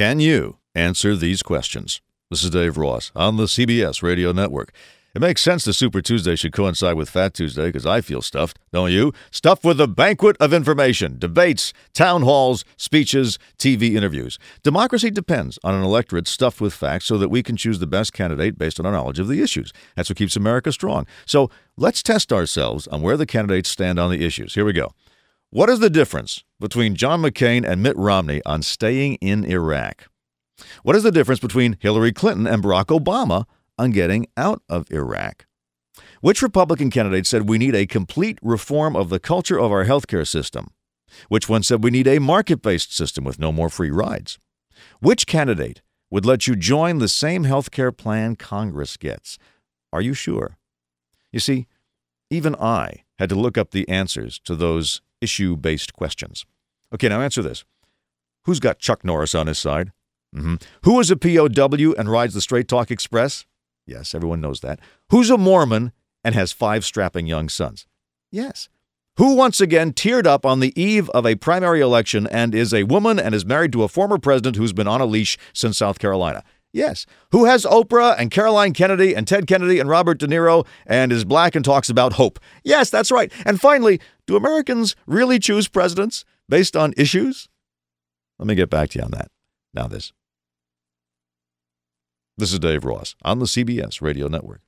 Can you answer these questions? This is Dave Ross on the CBS Radio Network. It makes sense that Super Tuesday should coincide with Fat Tuesday because I feel stuffed, don't you? Stuffed with a banquet of information, debates, town halls, speeches, TV interviews. Democracy depends on an electorate stuffed with facts so that we can choose the best candidate based on our knowledge of the issues. That's what keeps America strong. So let's test ourselves on where the candidates stand on the issues. Here we go. What is the difference between John McCain and Mitt Romney on staying in Iraq? What is the difference between Hillary Clinton and Barack Obama on getting out of Iraq? Which Republican candidate said we need a complete reform of the culture of our healthcare system? Which one said we need a market based system with no more free rides? Which candidate would let you join the same healthcare plan Congress gets? Are you sure? You see, even I had to look up the answers to those issue based questions. Okay, now answer this Who's got Chuck Norris on his side? Mm-hmm. Who is a POW and rides the Straight Talk Express? Yes, everyone knows that. Who's a Mormon and has five strapping young sons? Yes. Who once again teared up on the eve of a primary election and is a woman and is married to a former president who's been on a leash since South Carolina? Yes. Who has Oprah and Caroline Kennedy and Ted Kennedy and Robert De Niro and is black and talks about hope? Yes, that's right. And finally, do Americans really choose presidents based on issues? Let me get back to you on that. Now, this. This is Dave Ross on the CBS Radio Network.